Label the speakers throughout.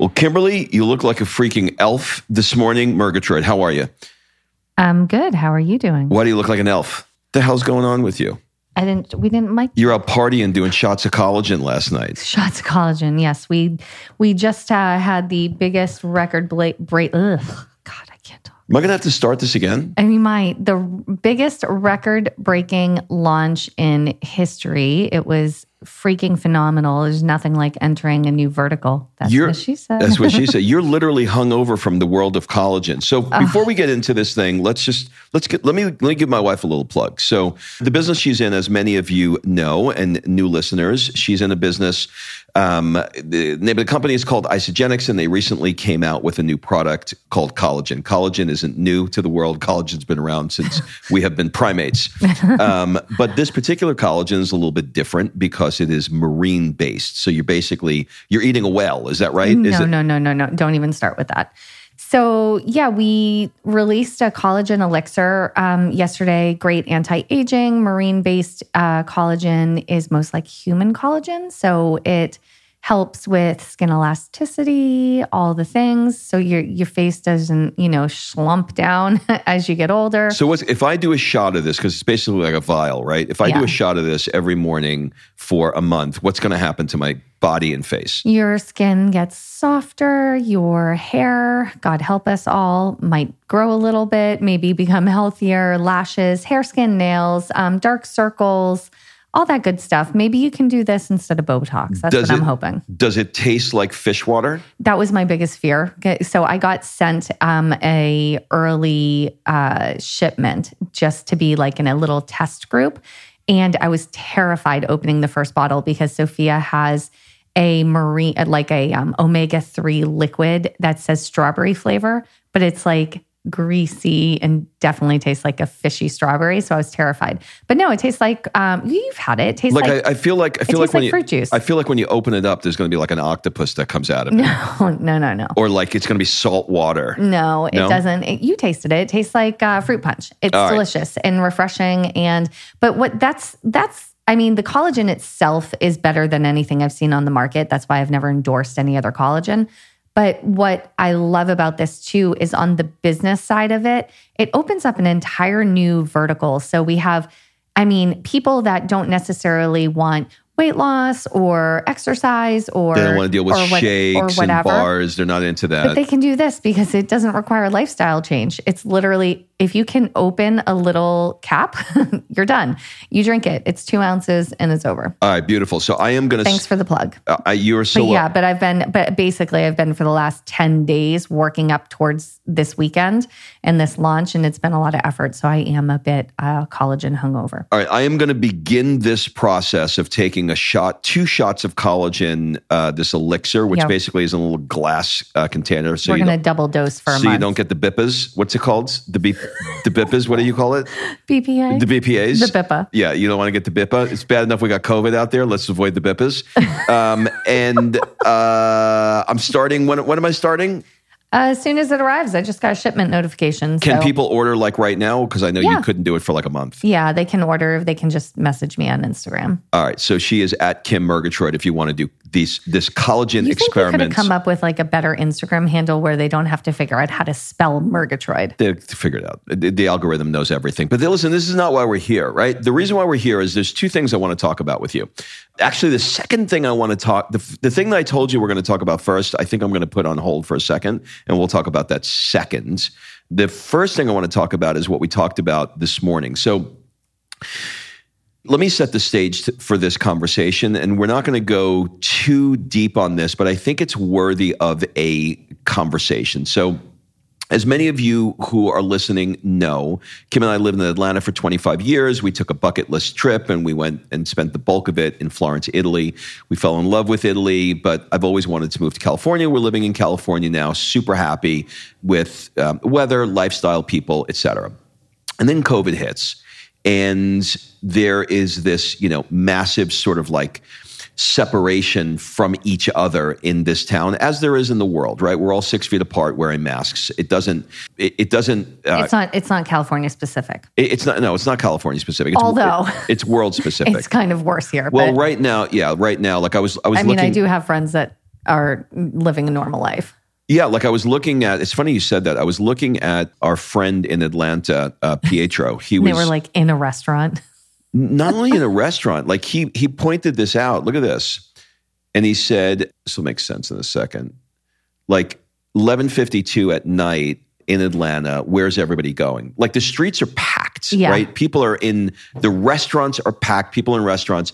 Speaker 1: Well, Kimberly, you look like a freaking elf this morning. Murgatroyd, how are you?
Speaker 2: I'm good. How are you doing?
Speaker 1: Why do you look like an elf? The hell's going on with you?
Speaker 2: I didn't. We didn't mic.
Speaker 1: You're out partying, doing shots of collagen last night.
Speaker 2: Shots of collagen. Yes, we we just uh, had the biggest record break. Ugh, God, I can't talk.
Speaker 1: Am I gonna have to start this again?
Speaker 2: I mean, my the biggest record breaking launch in history. It was freaking phenomenal. There's nothing like entering a new vertical. That's
Speaker 1: You're-
Speaker 2: what she said.
Speaker 1: That's what she said. You're literally hung over from the world of collagen. So before we get into this thing, let's just let's get let me let me give my wife a little plug. So the business she's in, as many of you know, and new listeners, she's in a business. Um, the name of the company is called Isagenix, and they recently came out with a new product called collagen. Collagen isn't new to the world. Collagen's been around since we have been primates. Um, but this particular collagen is a little bit different because it is marine based. So you're basically you're eating a whale. Is that right? is
Speaker 2: no,
Speaker 1: it,
Speaker 2: no, no, no, no. Don't even start with that. So, yeah, we released a collagen elixir um, yesterday. Great anti aging, marine based uh, collagen is most like human collagen. So, it helps with skin elasticity, all the things. So, your, your face doesn't, you know, slump down as you get older.
Speaker 1: So what's, if I do a shot of this, because it's basically like a vial, right? If I do a shot of this every morning for a month, what's going to happen to my body and face?
Speaker 2: Your skin gets softer, your hair, God help us all, might grow a little bit, maybe become healthier, lashes, hair, skin, nails, um, dark circles, all that good stuff. Maybe you can do this instead of Botox. That's
Speaker 1: Does
Speaker 2: what I'm hoping.
Speaker 1: Does it taste like fish water?
Speaker 2: That was my biggest fear. Okay, So I got sent um, a early uh, shipment just to be like in a little test group, and I was terrified opening the first bottle because Sophia has a marine like a um, omega three liquid that says strawberry flavor, but it's like greasy and definitely tastes like a fishy strawberry. So I was terrified. But no, it tastes like um, you've had it. It tastes
Speaker 1: Like,
Speaker 2: like,
Speaker 1: I, I feel like I feel like when
Speaker 2: like
Speaker 1: you
Speaker 2: fruit juice.
Speaker 1: I feel like when you open it up, there's going to be like an octopus that comes out of it,
Speaker 2: no, no, no, no.
Speaker 1: or like it's going to be salt water.
Speaker 2: No, it
Speaker 1: No?
Speaker 2: doesn't. It- you tasted it. It tastes like uh, fruit punch. It's
Speaker 1: All right.
Speaker 2: delicious and refreshing. And but what that's that's I mean the collagen itself is better than anything I've seen on the market. That's why I've never endorsed any other collagen. But what I love about this too is on the business side of it, it opens up an entire new vertical. So we have, I mean, people that don't necessarily want weight loss or exercise or
Speaker 1: They don't want to deal with
Speaker 2: or what-
Speaker 1: shakes
Speaker 2: or
Speaker 1: and
Speaker 2: whatever.
Speaker 1: bars. They're not into that.
Speaker 2: But they can do this because it doesn't require lifestyle change. It's literally if you can open a little cap, you're done. You drink it. It's two ounces and it's over.
Speaker 1: All right, beautiful. So I am going to.
Speaker 2: Thanks for the plug.
Speaker 1: Uh, you are so.
Speaker 2: But yeah, but I've been, but basically, I've been for the last 10 days working up towards this weekend and this launch, and it's been a lot of effort. So I am a bit uh, collagen hungover.
Speaker 1: All right, I am going to begin this process of taking a shot, two shots of collagen, uh, this elixir, which
Speaker 2: Yep.
Speaker 1: basically is in a little glass uh, container. So
Speaker 2: We're
Speaker 1: you
Speaker 2: going to double dose for a
Speaker 1: so you don't get the BIPAs. What's it called? The B, the BIPAs. What do you call it?
Speaker 2: BPA?
Speaker 1: The BPAs.
Speaker 2: The BIPA.
Speaker 1: Yeah, you don't want to get the BIPA. It's bad enough we got COVID out there. Let's avoid the BIPAs. Um, and uh, I'm starting. When, when am I starting?
Speaker 2: Uh, as soon as it arrives, I just got a shipment notification.
Speaker 1: Can
Speaker 2: so-
Speaker 1: people order like right now? Because I know you couldn't do it for like a month.
Speaker 2: Yeah, they can order. They can just message me on Instagram.
Speaker 1: All right. So she is at Kim Murgatroyd if you want to do these this collagen
Speaker 2: You think we could come up with like a better Instagram handle where they don't have to figure out how to spell Murgatroyd?
Speaker 1: They figured it out. The, the algorithm knows everything. But listen, this is not why we're here, right? The reason why we're here is there's two things I want to talk about with you. Actually, the second thing I want to talk, the, the thing that I told you we're going to talk about first, I think I'm going to put on hold for a second, and we'll talk about that second. The first thing I want to talk about is what we talked about this morning. So let me set the stage t- for this conversation and we're not going to go too deep on this but i think it's worthy of a conversation so as many of you who are listening know, Kim and I lived in Atlanta for 25 years. We took a bucket list trip and we went and spent the bulk of it in Florence, Italy. We fell in love with Italy, but I've always wanted to move to California. We're living in California now, super happy with um, weather, lifestyle, people, etc. And then COVID hits, and there is this, you know, massive sort of like separation from each other in this town, as there is in the world. Right? We're all six feet apart, wearing masks. It doesn't. It, it doesn't. Uh,
Speaker 2: it's not. It's not California specific.
Speaker 1: it- it's not. No, it's not California specific. It's,
Speaker 2: Although-
Speaker 1: it- it's world specific.
Speaker 2: It's kind of worse here.
Speaker 1: well, right now, yeah, right now, like I was, I was
Speaker 2: I mean,
Speaker 1: looking.
Speaker 2: I do have friends that are living a normal life.
Speaker 1: Yeah, like I was looking at. It's funny you said that. I was looking at our friend in Atlanta, uh, Pietro. He was.
Speaker 2: They were like in a restaurant.
Speaker 1: not only in a restaurant, like he he pointed this out. Look at this. And he said, this will make sense in a second. Like 1152 at night in Atlanta, where's everybody going? Like the streets are packed,
Speaker 2: Yeah.
Speaker 1: right? People are in the restaurants are packed, people in restaurants.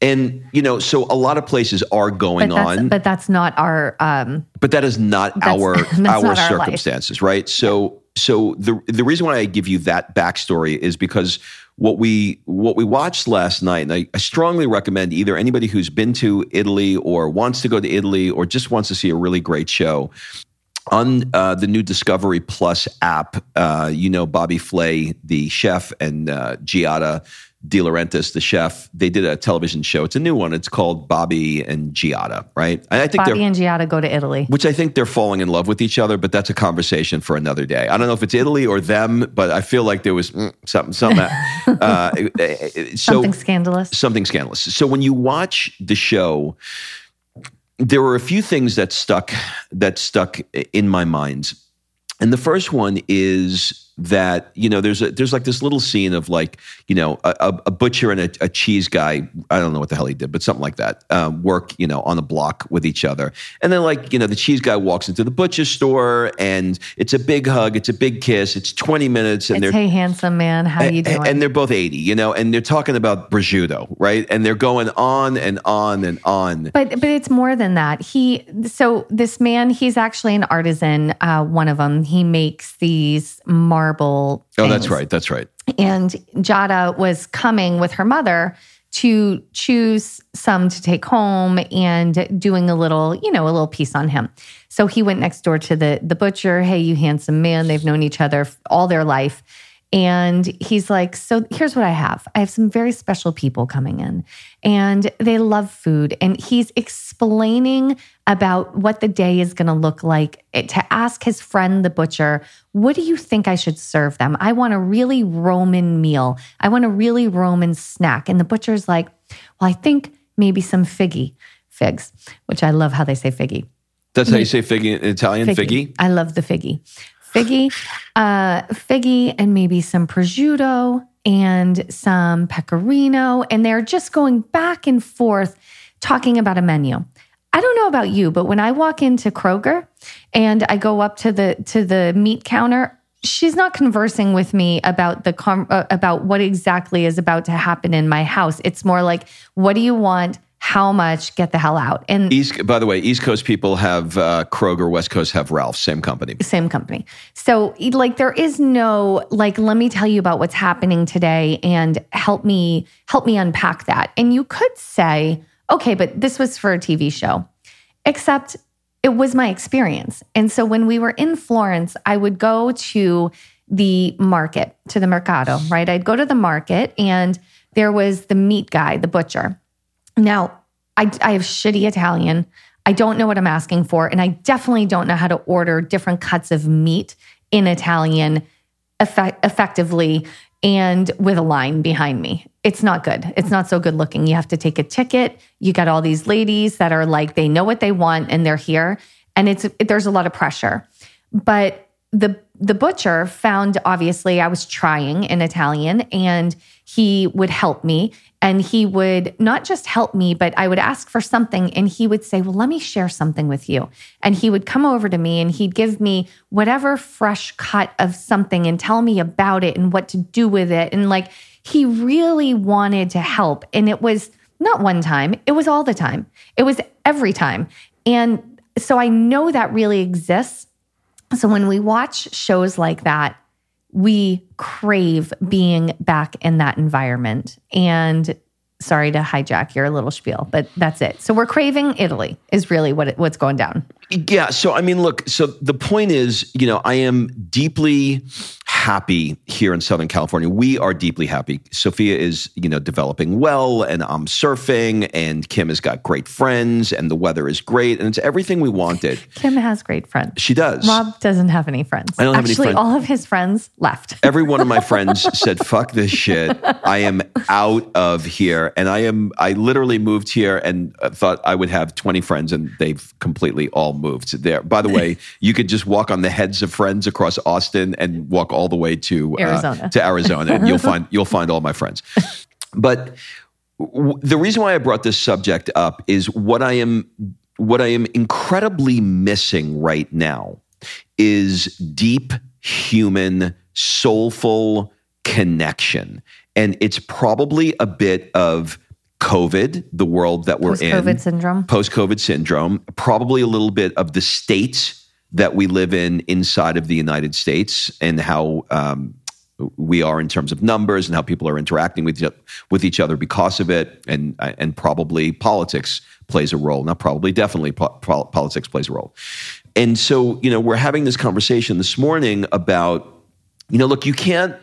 Speaker 1: And you know, so a lot of places are going
Speaker 2: But
Speaker 1: on
Speaker 2: but that's not our. Um,
Speaker 1: but that is not
Speaker 2: That's-
Speaker 1: our
Speaker 2: that's
Speaker 1: our
Speaker 2: not our
Speaker 1: circumstances, right? So so the the reason why I give you that backstory is because what we what we watched last night, and I, I strongly recommend either anybody who's been to Italy or wants to go to Italy or just wants to see a really great show. On uh, the new Discovery Plus app, uh, you know Bobby Flay, the chef, and uh, Giada De Laurentiis, the chef. They did a television show. It's a new one. It's called Bobby and Giada, right? And I think
Speaker 2: Bobby and Giada go to Italy.
Speaker 1: which I think they're falling in love with each other, but that's a conversation for another day. I don't know if it's Italy or them, but I feel like there was mm, something, something. uh, so
Speaker 2: Something scandalous.
Speaker 1: something scandalous. So when you watch the show, there were a few things that stuck that stuck in my mind, and the first one is that you know there's a there's like this little scene of like you know a, a butcher and a, a cheese guy I don't know what the hell he did but something like that um, work you know on a block with each other and then like you know the cheese guy walks into the butcher store and it's a big hug it's a big kiss it's 20 minutes and
Speaker 2: It's,
Speaker 1: they're
Speaker 2: hey, handsome man, how you doing?
Speaker 1: and they're both 80, you know, and they're talking about prosciutto, right? And they're going on and on and on.
Speaker 2: But but it's more than that. He so this man, he's actually an artisan. Uh, one of them, he makes these marble.
Speaker 1: Oh, that's right. That's right.
Speaker 2: And Giada was coming with her mother to choose some to take home and doing a little, you know, a little piece on him. So he went next door to the the butcher. Hey, you handsome man. They've known each other all their life. And he's like, So here's what I have I have some very special people coming in, and they love food. And he's explaining about what the day is going to look like eh, to ask his friend, the butcher, What do you think I should serve them? I want a really Roman meal. I want a really Roman snack. And the butcher's like, Well, I think maybe some figgy figs, which I love how they say figgy.
Speaker 1: That's how you say figgy in Italian, figgy.
Speaker 2: I love the figgy. Figgy, uh, figgy, and maybe some prosciutto and some pecorino. And they're just going back and forth talking about a menu. I don't know about you, but when I walk into Kroger and I go up to the to the meat counter, she's not conversing with me about the com- uh, about what exactly is about to happen in my house. It's more like, what do you want? How much? Get the hell out. And
Speaker 1: East, by the way, East Coast people have uh, Kroger, West Coast have Ralph, same company.
Speaker 2: same company. So, like, there is no like, let me tell you about what's happening today and help me help me unpack that. And you could say, okay, but this was for a TV show, except it was my experience. And so when we were in Florence, I would go to the market, to the mercado, right? I'd go to the market and there was the meat guy, the butcher. Now, I, I have shitty Italian. I don't know what I'm asking for. And I definitely don't know how to order different cuts of meat in Italian effect- effectively and with a line behind me. It's not good. It's not so good looking. You have to take a ticket. You got all these ladies that are like they know what they want and they're here and it's there's a lot of pressure. But the the butcher found obviously I was trying in Italian and he would help me and he would not just help me but I would ask for something and he would say, "Well, let me share something with you." And he would come over to me and he'd give me whatever fresh cut of something and tell me about it and what to do with it and like he really wanted to help and it was not one time, it was all the time. It was every time. And so I know that really exists. So when we watch shows like that, we crave being back in that environment. And sorry to hijack your little spiel, but that's it. So we're craving Italy is really what it, what's going down.
Speaker 1: Yeah. So, I mean, look, so the point is, you know, I am deeply happy here in Southern California. We are deeply happy. Sophia is, you know, developing well and I'm surfing and Kim has got great friends and the weather is great and it's everything we wanted.
Speaker 2: Kim has great friends.
Speaker 1: She does.
Speaker 2: Rob doesn't have any friends.
Speaker 1: I don't have any
Speaker 2: Actually,
Speaker 1: friends.
Speaker 2: all of his friends left.
Speaker 1: Every one of my friends said, fuck this shit. I am out of here. And I am, I literally moved here and uh, thought I would have 20 friends and they've completely all moved there. By the way, you could just walk on the heads of friends across Austin and walk all the way to uh,
Speaker 2: Arizona.
Speaker 1: to Arizona and you'll find, you'll find all my friends. But w- the reason why I brought this subject up is what I am, what I am incredibly missing right now is deep human, soulful connection. And it's probably a bit of COVID, the world that we're in,
Speaker 2: Post-COVID syndrome.
Speaker 1: post COVID syndrome, probably a little bit of the states that we live in inside of the United States and how um, we are in terms of numbers and how people are interacting with each, with each other because of it, and and probably politics plays a role. Not probably, definitely po- politics plays a role. And so, you know, we're having this conversation this morning about, you know, look, you can't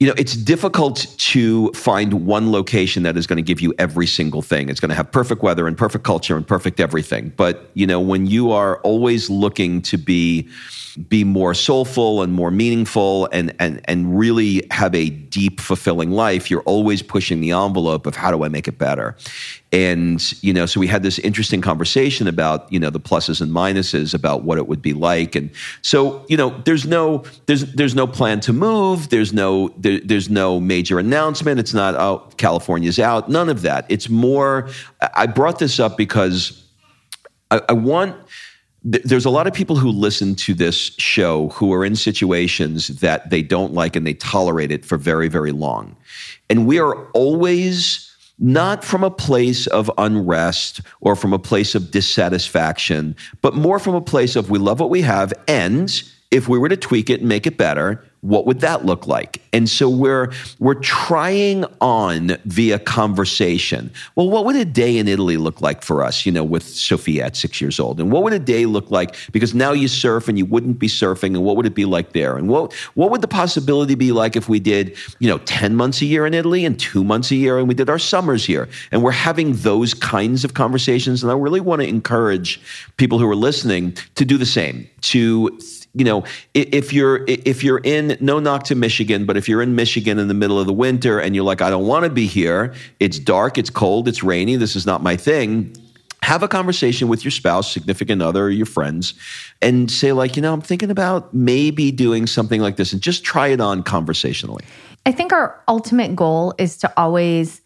Speaker 1: you know, it's difficult to find one location that is going to give you every single thing. It's going to have perfect weather and perfect culture and perfect everything. But, you know, when you are always looking to be be more soulful and more meaningful and and and really have a deep fulfilling life, you're always pushing the envelope of how do I make it better? And, you know, so we had this interesting conversation about, you know, the pluses and minuses about what it would be like. And so, you know, there's no there's there's no plan to move, there's no there, there's no major announcement. It's not oh, California's out. None of that. It's more I brought this up because I, I want there's a lot of people who listen to this show who are in situations that they don't like and they tolerate it for very, very long. And we are always not from a place of unrest or from a place of dissatisfaction, but more from a place of we love what we have. And if we were to tweak it and make it better, what would that look like? And so we're we're trying on via conversation. Well, what would a day in Italy look like for us, you know, with Sophia at six years old? And what would a day look like? Because now you surf and you wouldn't be surfing, and what would it be like there? And what what would the possibility be like if we did, you know, 10 months a year in Italy and two months a year and we did our summers here? And we're having those kinds of conversations. And I really want to encourage people who are listening to do the same, to you know, if you're if you're in no knock to Michigan, but if you're in Michigan in the middle of the winter and you're like, I don't want to be here. It's dark, it's cold, it's rainy. This is not my thing. Have a conversation with your spouse, significant other, your friends, and say like, you know, I'm thinking about maybe doing something like this, and just try it on conversationally.
Speaker 2: I think our ultimate goal is to always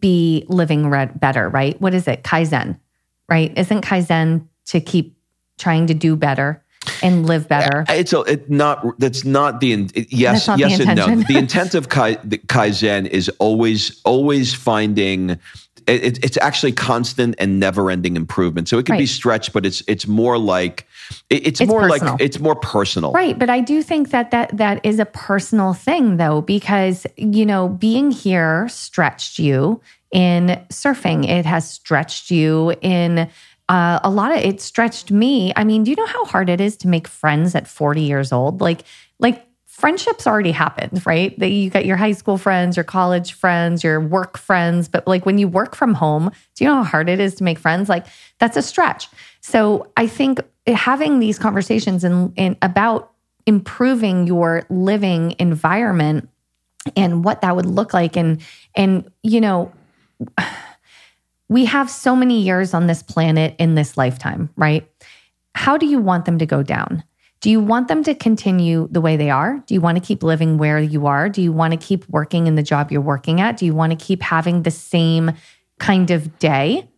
Speaker 2: be living red, better, right? What is it? Kaizen, right? Isn't Kaizen to keep trying to do better? And live better.
Speaker 1: Uh, it's a, it not that's not the it, yes
Speaker 2: not the
Speaker 1: yes and no. The intent of kai, the kaizen is always always finding. It, it's actually constant and never-ending improvement. So it can be stretched, but it's it's more like it- it's,
Speaker 2: It's
Speaker 1: more
Speaker 2: personal.
Speaker 1: like it's more personal.
Speaker 2: Right, but I do think that that that is a personal thing though because you know being here stretched you in surfing. It has stretched you in uh, a lot of it stretched me. I mean, do you know how hard it is to make friends at 40 years old? Like like friendships already happened, right? That you got your high school friends, your college friends, your work friends, but like when you work from home, do you know how hard it is to make friends? Like that's a stretch. So I think having these conversations and, about improving your living environment and what that would look like and and you know we have so many years on this planet in this lifetime right? How do you want them to go down? Do you want them to continue the way they are? Do you want to keep living where you are? Do you want to keep working in the job you're working at? Do you want to keep having the same kind of day?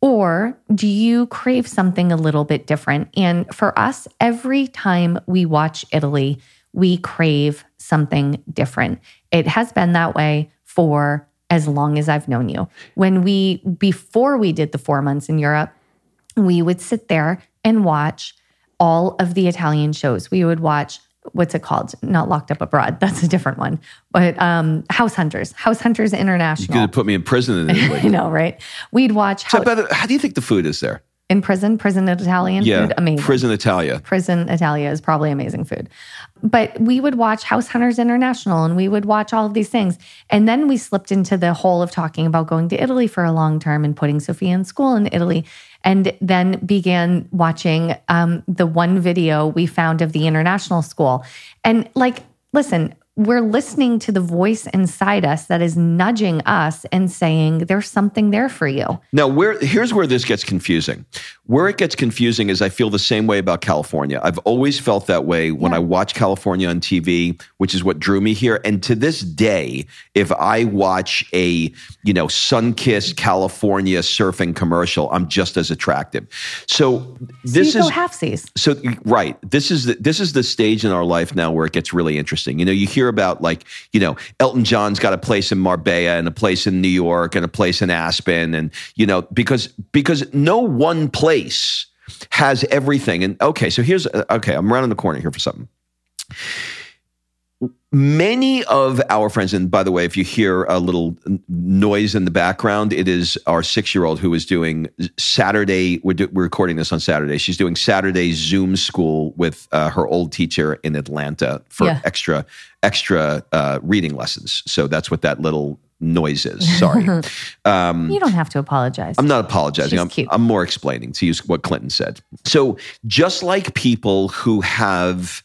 Speaker 2: Or do you crave something a little bit different? And for us, every time we watch Italy, we crave something different. It has been that way for as long as I've known you. When we, before we did the four months in Europe, we would sit there and watch all of the Italian shows. We would watch what's it called? Not Locked Up Abroad. That's a different one. But um, House Hunters, House Hunters International.
Speaker 1: You could put me in prison in
Speaker 2: I
Speaker 1: Italy.
Speaker 2: know, right? We'd watch
Speaker 1: so,
Speaker 2: House,
Speaker 1: the- how do you think the food is there?
Speaker 2: In prison, prison Italian
Speaker 1: Yeah,
Speaker 2: food, amazing.
Speaker 1: prison Italia.
Speaker 2: prison Italia is probably amazing food. But we would watch House Hunters International and we would watch all of these things. And then we slipped into the hole of talking about going to Italy for a long term and putting Sophia in school in Italy. And then began watching um, the one video we found of the international school. And like, listen, we're listening to the voice inside us that is nudging us and saying, there's something there for you.
Speaker 1: Now, where here's where this gets confusing. Where it gets confusing is I feel the same way about California. I've always felt that way when
Speaker 2: Yeah.
Speaker 1: I watch California on TV, which is what drew me here. And to this day, if I watch a you know sun-kissed California surfing commercial, I'm just as attractive. So this
Speaker 2: so
Speaker 1: is
Speaker 2: halfsies.
Speaker 1: so right this is the, this is the stage in our life now where it gets really interesting you know you hear about like you know elton john's got a place in marbella and a place in new york and a place in aspen and you know because because no one place has everything. And okay so here's uh, okay i'm around the corner here for something many of our friends and by the way if you hear a little noise in the background it is our six-year-old who is doing saturday we're, do, we're recording this on saturday she's doing saturday zoom school with uh, her old teacher in atlanta for
Speaker 2: Yeah.
Speaker 1: extra extra uh, reading lessons so that's what that little noise is sorry um,
Speaker 2: You don't have to apologize.
Speaker 1: I'm not apologizing. I'm. I'm more explaining to use what Clinton said. So, just like people who have,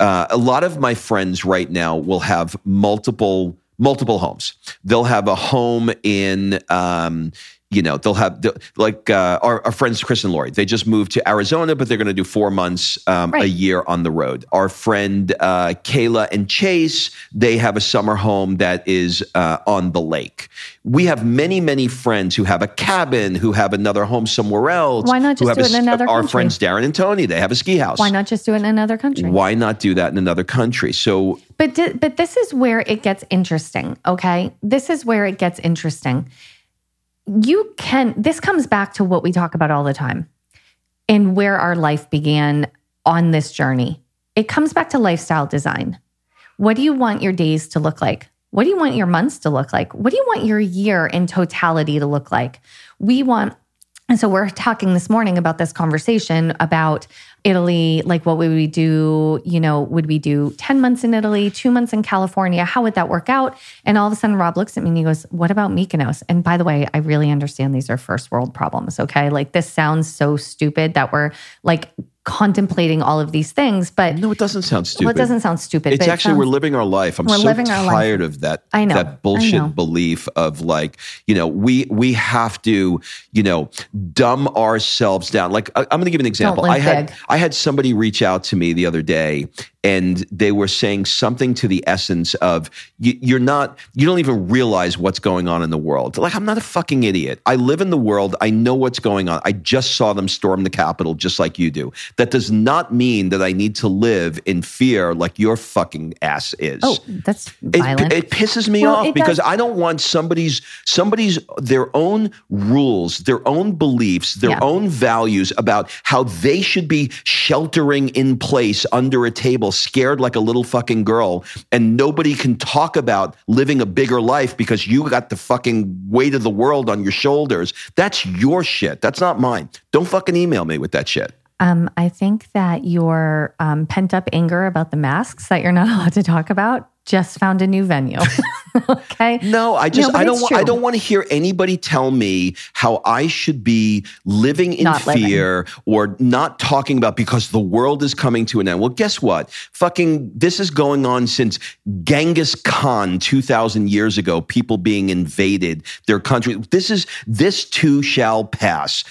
Speaker 1: uh, a lot of my friends right now will have multiple multiple homes. They'll have a home in. Um, you know, they'll have they'll- like uh, our, our friends Chris and Lori. They just moved to Arizona, but they're going to do four months um, a year on the road. Our friend uh, Kayla and Chase, they have a summer home that is uh, on the lake. We have many, many friends who have a cabin, who have another home somewhere else.
Speaker 2: Why not just
Speaker 1: have
Speaker 2: do
Speaker 1: a
Speaker 2: it in another
Speaker 1: Our
Speaker 2: country?
Speaker 1: friends Darren and Tony, they have a ski house.
Speaker 2: Why not just do it in another country?
Speaker 1: Why not do that in another country? So
Speaker 2: But di- but this is where it gets interesting, okay? This is where it gets interesting. You can this comes back to what we talk about all the time and where our life began on this journey. It comes back to lifestyle design. What do you want your days to look like? What do you want your months to look like? What do you want your year in totality to look like? We want and so we're talking this morning about this conversation about Italy. Like, what would we do? You know, would we do 10 months in Italy, two months in California? How would that work out? And all of a sudden, Rob looks at me and he goes, What about Mykonos? And by the way, I really understand these are first world problems. Okay. Like, this sounds so stupid that we're like contemplating all of these things, but
Speaker 1: no, it doesn't sound stupid.
Speaker 2: well, it doesn't sound stupid.
Speaker 1: It's
Speaker 2: but it
Speaker 1: actually we're living our life. I'm
Speaker 2: We're
Speaker 1: so
Speaker 2: living
Speaker 1: tired of that.
Speaker 2: I know,
Speaker 1: that bullshit
Speaker 2: know.
Speaker 1: belief of like you know we we have to you know dumb ourselves down. Like I, I'm going to give an example. I had
Speaker 2: big.
Speaker 1: I had somebody reach out to me the other day, and they were saying something to the essence of you, you're not, you don't even realize what's going on in the world. Like, I'm not a fucking idiot. I live in the world. I know what's going on. I just saw them storm the Capitol just like you do. That does not mean that I need to live in fear like your fucking ass is.
Speaker 2: Oh, that's violent.
Speaker 1: It, it pisses me
Speaker 2: Well,
Speaker 1: off because
Speaker 2: does-
Speaker 1: I don't want somebody's somebody's their own rules, their own beliefs, their
Speaker 2: Yeah.
Speaker 1: own values about how they should be sheltering in place under a table, scared like a little fucking girl, and nobody can talk about living a bigger life because you got the fucking weight of the world on your shoulders. That's your shit. That's not mine. Don't fucking email me with that shit.
Speaker 2: Um, I think that your um, pent up anger about the masks that you're not allowed to talk about just found a new venue. okay.
Speaker 1: No, I just
Speaker 2: but
Speaker 1: I don't want I don't want to hear anybody tell me how I should be living in
Speaker 2: Not living.
Speaker 1: fear or not talking about because the world is coming to an end. Well, guess what? Fucking this is going on since Genghis Khan 2000 years ago, people being invaded their country. This is this too shall pass.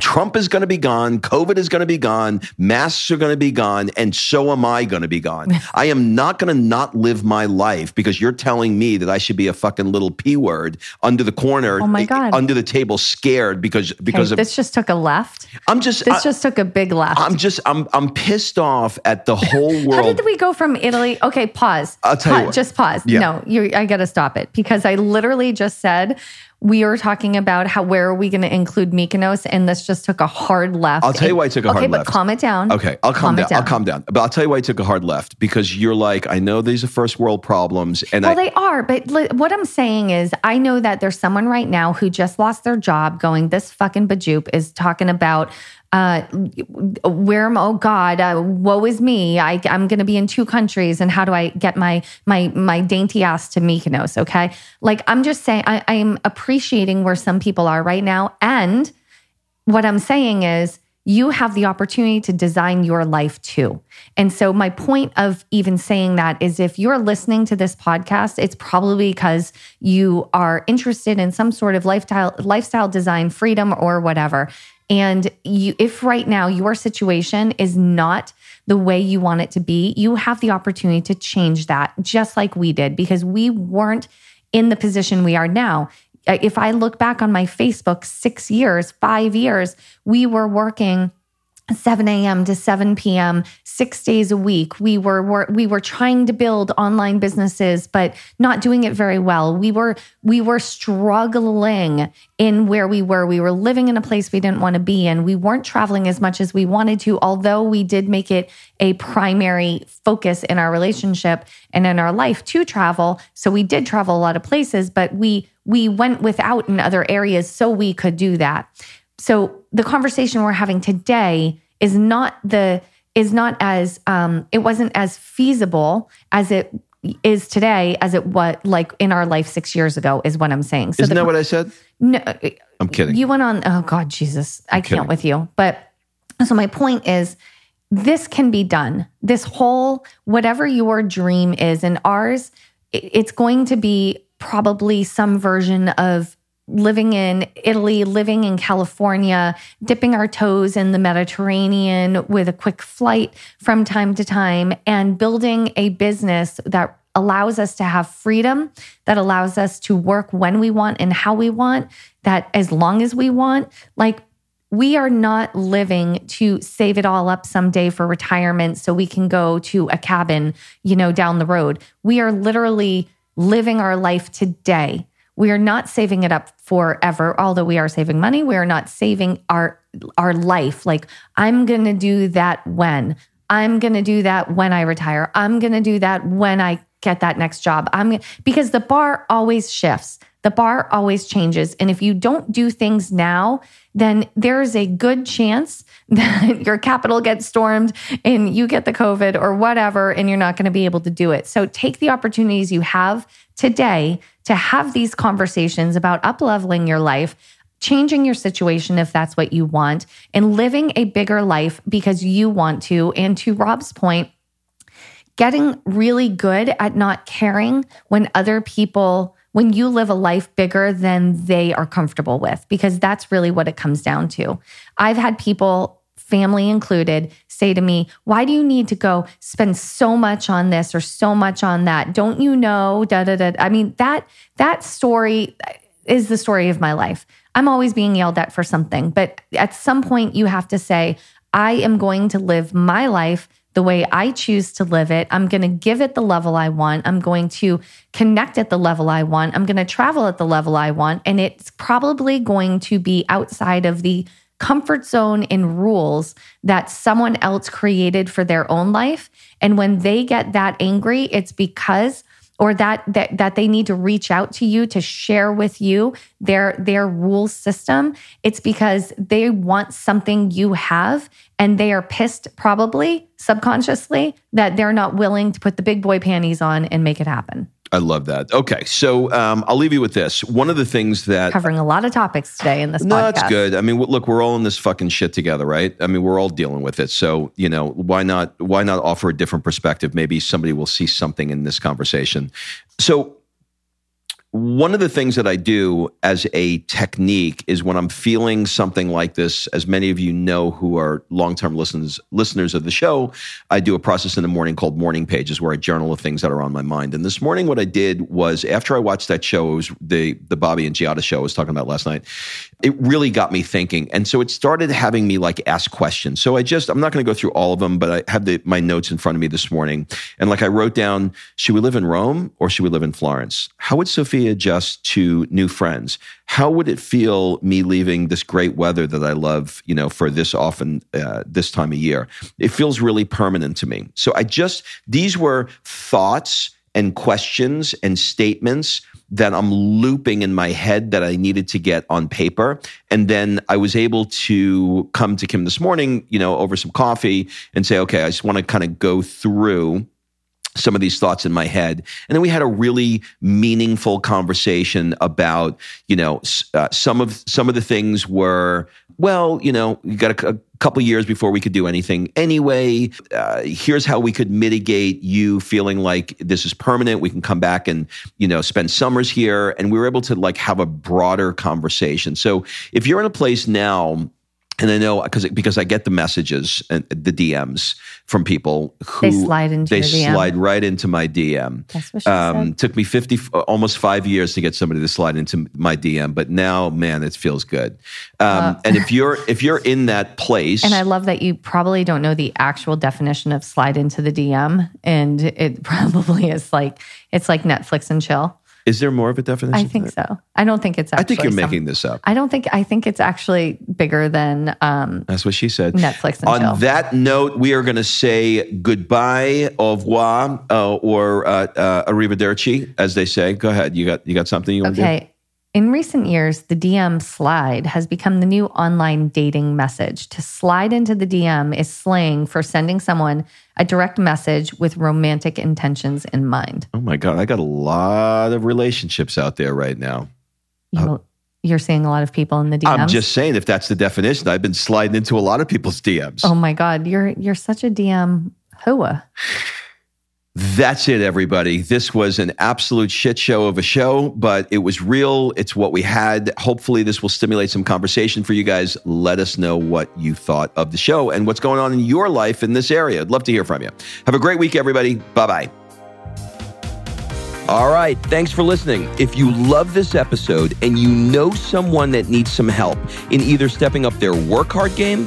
Speaker 1: Trump is going to be gone. COVID is going to be gone. Masks are going to be gone. And so am I going to be gone. I am not going to not live my life because you're telling me that I should be a fucking little P word under the corner,
Speaker 2: Oh my eh, God.
Speaker 1: under the table, scared because, because
Speaker 2: Okay,
Speaker 1: of,
Speaker 2: this just took a left.
Speaker 1: I'm just,
Speaker 2: This
Speaker 1: I,
Speaker 2: just took a big left.
Speaker 1: I'm just, I'm, I'm pissed off at the whole world.
Speaker 2: How did we go from Italy? Okay, pause.
Speaker 1: I'll tell you what.
Speaker 2: Just pause.
Speaker 1: Yeah.
Speaker 2: No, you I got to stop it because I literally just said we were talking about how where are we going to include Mykonos, and this just took a hard left.
Speaker 1: I'll tell you why I took a
Speaker 2: okay,
Speaker 1: hard
Speaker 2: but
Speaker 1: left.
Speaker 2: calm it down.
Speaker 1: Okay, I'll calm,
Speaker 2: Calm it
Speaker 1: down. I'll calm down. But I'll tell you why I took a hard left because you're like, I know these are first world problems, and
Speaker 2: Well,
Speaker 1: I,
Speaker 2: they are, but li- what I'm saying is, I know that there's someone right now who just lost their job going, this fucking Bajoop is talking about, uh, where am, oh God, uh, woe is me. I, I'm going to be in two countries. And how do I get my, my, my dainty ass to Mykonos? Okay. Like, I'm just saying, I, I'm appreciating where some people are right now. And what I'm saying is, you have the opportunity to design your life too. And so, my point of even saying that is if you're listening to this podcast, it's probably because you are interested in some sort of lifestyle, lifestyle design, freedom, or whatever. And you, if right now your situation is not the way you want it to be, you have the opportunity to change that, just like we did, because we weren't in the position we are now. If I look back on my Facebook, six years, five years, we were working 7 a.m. to 7 p.m. six days a week. We were, were we were trying to build online businesses, but not doing it very well. We were we were struggling in where we were. We were living in a place we didn't want to be in. We weren't traveling as much as we wanted to, although we did make it a primary focus in our relationship and in our life to travel. So we did travel a lot of places, but we we went without in other areas so we could do that. So the conversation we're having today is not the is not as um, it wasn't as feasible as it is today as it was like in our life six years ago is what I'm saying. So
Speaker 1: isn't
Speaker 2: the,
Speaker 1: that what I said?
Speaker 2: no,
Speaker 1: I'm kidding.
Speaker 2: you went on. Oh God, Jesus, I
Speaker 1: kidding.
Speaker 2: can't with you. But so my point is, this can be done. This whole whatever your dream is, and ours, it's going to be probably some version of living in Italy, living in California, dipping our toes in the Mediterranean with a quick flight from time to time, and building a business that allows us to have freedom, that allows us to work when we want and how we want, that as long as we want. Like, we are not living to save it all up someday for retirement so we can go to a cabin, you know, down the road. We are literally living our life today. We are not saving it up forever, although we are saving money. We are not saving our our life. Like I'm going to do that when I'm going to do that when I retire. I'm going to do that when I get that next job. I'm because the bar always shifts. The bar always changes. And if you don't do things now, then there is a good chance that your capital gets stormed and you get the COVID or whatever, and you're not going to be able to do it. So take the opportunities you have today to have these conversations about up leveling your life, changing your situation if that's what you want, and living a bigger life because you want to. And to Rob's point, getting really good at not caring when other people when you live a life bigger than they are comfortable with because that's really what it comes down to i've had people family included, say to me, Why do you need to go spend so much on this or so much on that? Don't you know? Da da da. I mean, that that story is the story of my life. I'm always being yelled at for something, but at some point you have to say, I am going to live my life the way I choose to live it. I'm going to give it the level I want. I'm going to connect at the level I want. I'm going to travel at the level I want. And it's probably going to be outside of the comfort zone and rules that someone else created for their own life. And when they get that angry, it's because or that that that they need to reach out to you to share with you their their rule system it's because they want something you have and they are pissed probably subconsciously that they're not willing to put the big boy panties on and make it happen
Speaker 1: I love that. Okay, so um, I'll leave you with this. One of the things that
Speaker 2: covering a lot of topics today in this.
Speaker 1: No,
Speaker 2: podcast.
Speaker 1: that's good. I mean, look, we're all in this fucking shit together, right? I mean, we're all dealing with it. So you know, why not? Why not offer a different perspective? Maybe somebody will see something in this conversation. So one of the things that I do as a technique is when I'm feeling something like this, as many of you know who are long-term listeners listeners of the show, I do a process in the morning called morning pages where I journal the things that are on my mind. And this morning what I did was after I watched that show, it was the the Bobby and Giada show I was talking about last night, it really got me thinking. And so it started having me like ask questions. So I just I'm not going to go through all of them, but I have the, my notes in front of me this morning. And like I wrote down, should we live in Rome or should we live in Florence? How would Sophia adjust to new friends? How would it feel me leaving this great weather that I love, you know, for this often uh, this time of year? It feels really permanent to me. So I just these were thoughts and questions and statements that I'm looping in my head that I needed to get on paper. And then I was able to come to Kim this morning, you know, over some coffee and say, okay, I just want to kind of go through some of these thoughts in my head. And then we had a really meaningful conversation about, you know, uh, some of some of the things were, well, you know, you got a, a couple years before we could do anything anyway. Uh, here's how we could mitigate you feeling like this is permanent. We can come back and, you know, spend summers here. And we were able to like have a broader conversation. So if you're in a place now and I know because because I get the messages and the DMs from people who
Speaker 2: they slide into
Speaker 1: they slide right into my DM.
Speaker 2: That's what she um, said.
Speaker 1: Took me fifty almost five years to get somebody to slide into my DM, but now, man, it feels good. Um, uh, and if you're if you're in that place,
Speaker 2: and I love that you probably don't know the actual definition of slide into the DM, and it probably is like it's like Netflix and chill.
Speaker 1: Is there more of a definition?
Speaker 2: I think so. I don't think it's. I
Speaker 1: think you're
Speaker 2: some,
Speaker 1: making this up.
Speaker 2: I don't think. I think it's actually bigger than. Um,
Speaker 1: That's what she said.
Speaker 2: Netflix. And
Speaker 1: On
Speaker 2: chill.
Speaker 1: that note, we are going to say goodbye, au revoir, uh, or uh, uh, arrivederci, as they say. Go ahead. You got you got something you want to do? okay.
Speaker 2: In recent years, the DM slide has become the new online dating message. To slide into the DM is slang for sending someone a direct message with romantic intentions in mind.
Speaker 1: Oh my God, I got a lot of relationships out there right now.
Speaker 2: You, uh, you're seeing a lot of people in the DMs.
Speaker 1: I'm just saying, if that's the definition, I've been sliding into a lot of people's DMs.
Speaker 2: Oh my God, you're you're such a DM hoa.
Speaker 1: That's it, everybody. This was an absolute shit show of a show, but it was real. It's what we had. Hopefully, this will stimulate some conversation for you guys. Let us know what you thought of the show and what's going on in your life in this area. I'd love to hear from you. Have a great week, everybody. Bye bye. All right. Thanks for listening. If you love this episode and you know someone that needs some help in either stepping up their work hard game,